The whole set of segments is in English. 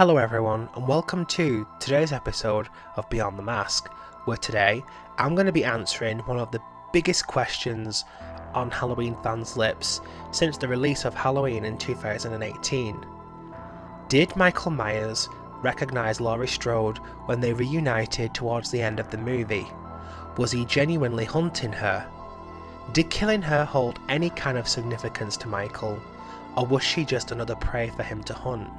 Hello, everyone, and welcome to today's episode of Beyond the Mask, where today I'm going to be answering one of the biggest questions on Halloween fans' lips since the release of Halloween in 2018. Did Michael Myers recognise Laurie Strode when they reunited towards the end of the movie? Was he genuinely hunting her? Did killing her hold any kind of significance to Michael, or was she just another prey for him to hunt?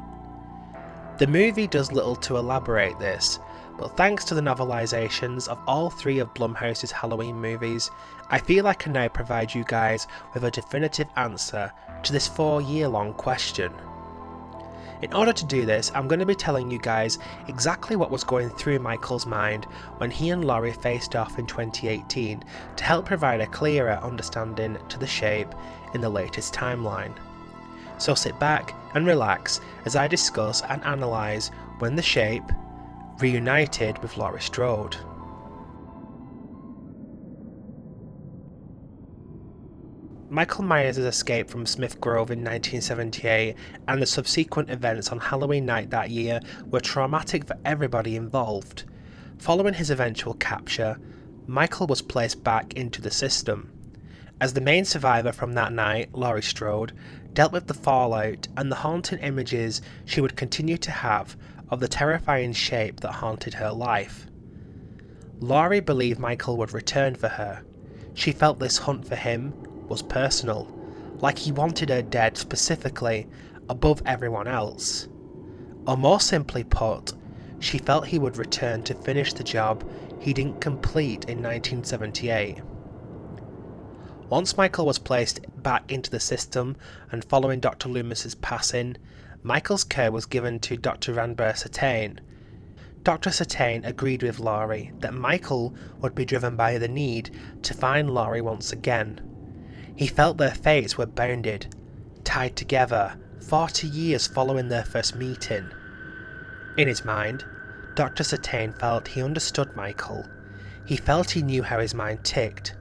The movie does little to elaborate this, but thanks to the novelizations of all three of Blumhouse's Halloween movies, I feel I can now provide you guys with a definitive answer to this four year long question. In order to do this, I'm going to be telling you guys exactly what was going through Michael's mind when he and Laurie faced off in 2018 to help provide a clearer understanding to the shape in the latest timeline. So sit back and relax as I discuss and analyse when the shape reunited with Laurie Strode. Michael Myers' escape from Smith Grove in 1978 and the subsequent events on Halloween night that year were traumatic for everybody involved. Following his eventual capture, Michael was placed back into the system. As the main survivor from that night, Laurie Strode, dealt with the fallout and the haunting images she would continue to have of the terrifying shape that haunted her life. Laurie believed Michael would return for her. She felt this hunt for him was personal, like he wanted her dead specifically above everyone else. Or more simply put, she felt he would return to finish the job he didn't complete in 1978. Once Michael was placed back into the system and following Dr. Loomis's passing, Michael's care was given to Dr. Ranbir Sartain. Dr. Sartain agreed with Laurie that Michael would be driven by the need to find Laurie once again he felt their fates were bounded, tied together, 40 years following their first meeting. In his mind, Dr. Sartain felt he understood Michael. He felt he knew how his mind ticked.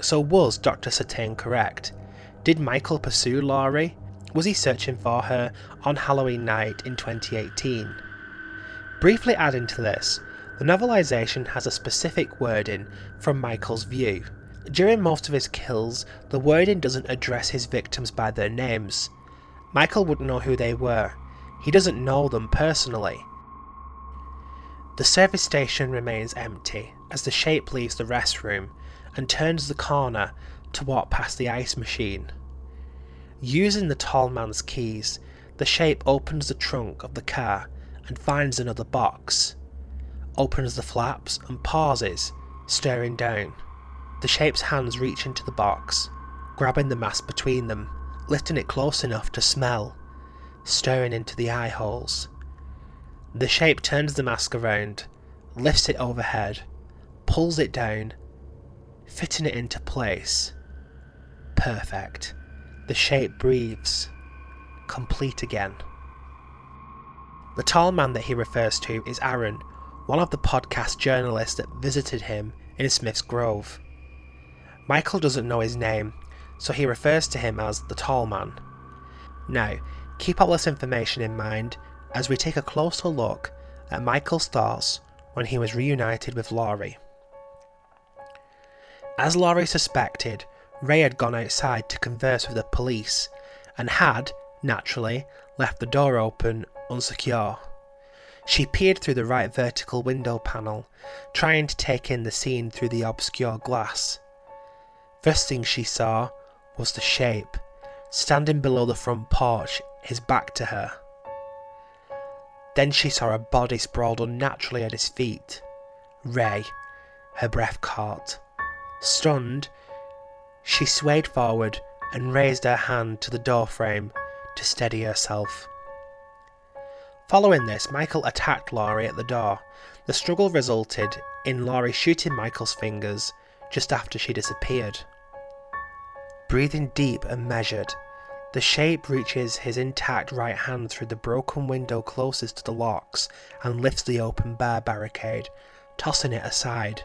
So was Dr. Sartain correct? Did Michael pursue Laurie? Was he searching for her on Halloween night in 2018? Briefly adding to this, the novelisation has a specific wording from Michael's view. During most of his kills, the wording doesn't address his victims by their names. Michael wouldn't know who they were. He doesn't know them personally. The service station remains empty as the shape leaves the restroom and turns the corner to walk past the ice machine. Using the tall man's keys, the shape opens the trunk of the car and finds another box, opens the flaps and pauses, staring down. The shape's hands reach into the box, grabbing the mask between them, lifting it close enough to smell, staring into the eye holes. The shape turns the mask around, lifts it overhead, pulls it down, fitting it into place. Perfect. The shape breathes, complete again. The tall man that he refers to is Aaron, one of the podcast journalists that visited him in Smith's Grove. Michael doesn't know his name, so he refers to him as the Tall Man. Now, keep all this information in mind as we take a closer look at Michael's thoughts when he was reunited with Laurie. As Laurie suspected, Ray had gone outside to converse with the police and had, naturally, left the door open unsecure. She peered through the right vertical window panel, trying to take in the scene through the obscure glass. First thing she saw was the shape, standing below the front porch, his back to her. Then she saw a body sprawled unnaturally at his feet. Ray, her breath caught. Stunned, she swayed forward and raised her hand to the doorframe to steady herself. Following this, Michael attacked Laurie at the door. The struggle resulted in Laurie shooting Michael's fingers just after she disappeared. Breathing deep and measured, the shape reaches his intact right hand through the broken window closest to the locks and lifts the open bar barricade, tossing it aside.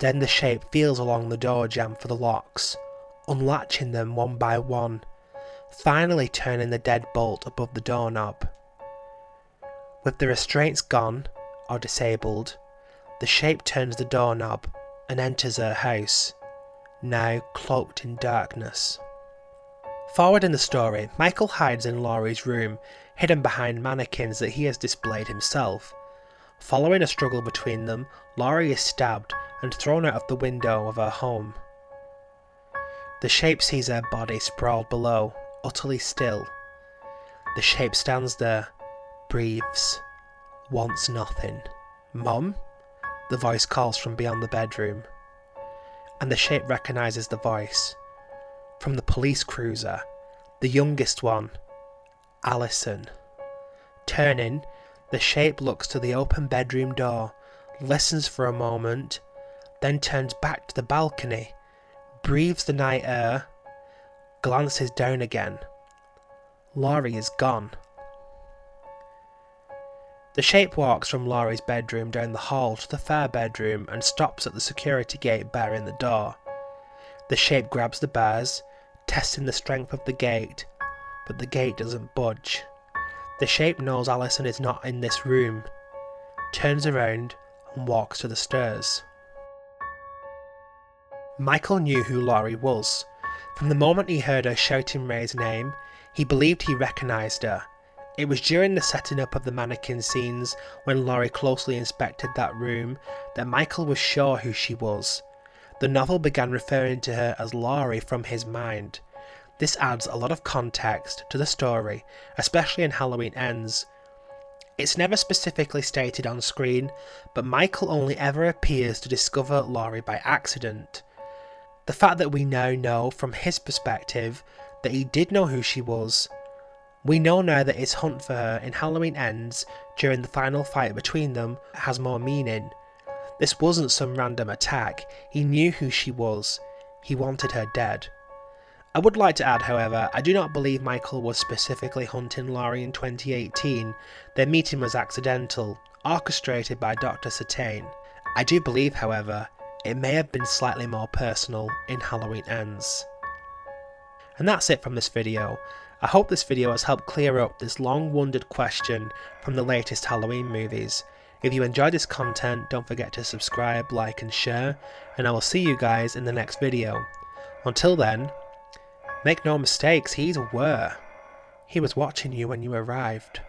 Then the shape feels along the door jamb for the locks, unlatching them one by one, finally turning the dead bolt above the doorknob. With the restraints gone, or disabled, the shape turns the doorknob and enters her house, now cloaked in darkness. Forward in the story, Michael hides in Laurie's room, hidden behind mannequins that he has displayed himself. Following a struggle between them, Laurie is stabbed and thrown out of the window of her home. The shape sees her body sprawled below, utterly still. The shape stands there, breathes, wants nothing. Mom? The voice calls from beyond the bedroom. And the shape recognizes the voice. From the police cruiser, the youngest one, Allison. Turning, the shape looks to the open bedroom door, listens for a moment, then turns back to the balcony, breathes the night air, glances down again. Laurie is gone. The shape walks from Laurie's bedroom down the hall to the fair bedroom and stops at the security gate barring the door. The shape grabs the bars, testing the strength of the gate, but the gate doesn't budge. The shape knows Allison is not in this room, turns around and walks to the stairs. Michael knew who Laurie was. From the moment he heard her shouting Ray's name, he believed he recognised her it was during the setting up of the mannequin scenes, when Laurie closely inspected that room, that Michael was sure who she was. The novel began referring to her as Laurie from his mind. This adds a lot of context to the story, especially in Halloween Ends. It's never specifically stated on screen, but Michael only ever appears to discover Laurie by accident. The fact that we now know from his perspective that he did know who she was we know now that his hunt for her in Halloween Ends during the final fight between them has more meaning. This wasn't some random attack, he knew who she was, he wanted her dead. I would like to add, however, I do not believe Michael was specifically hunting Laurie in 2018. Their meeting was accidental, orchestrated by Dr. Sartain. I do believe, however, it may have been slightly more personal in Halloween Ends. And that's it from this video. I hope this video has helped clear up this long wondered question from the latest Halloween movies. If you enjoyed this content, don't forget to subscribe, like and share, and I will see you guys in the next video. Until then, make no mistakes, he's aware. He was watching you when you arrived.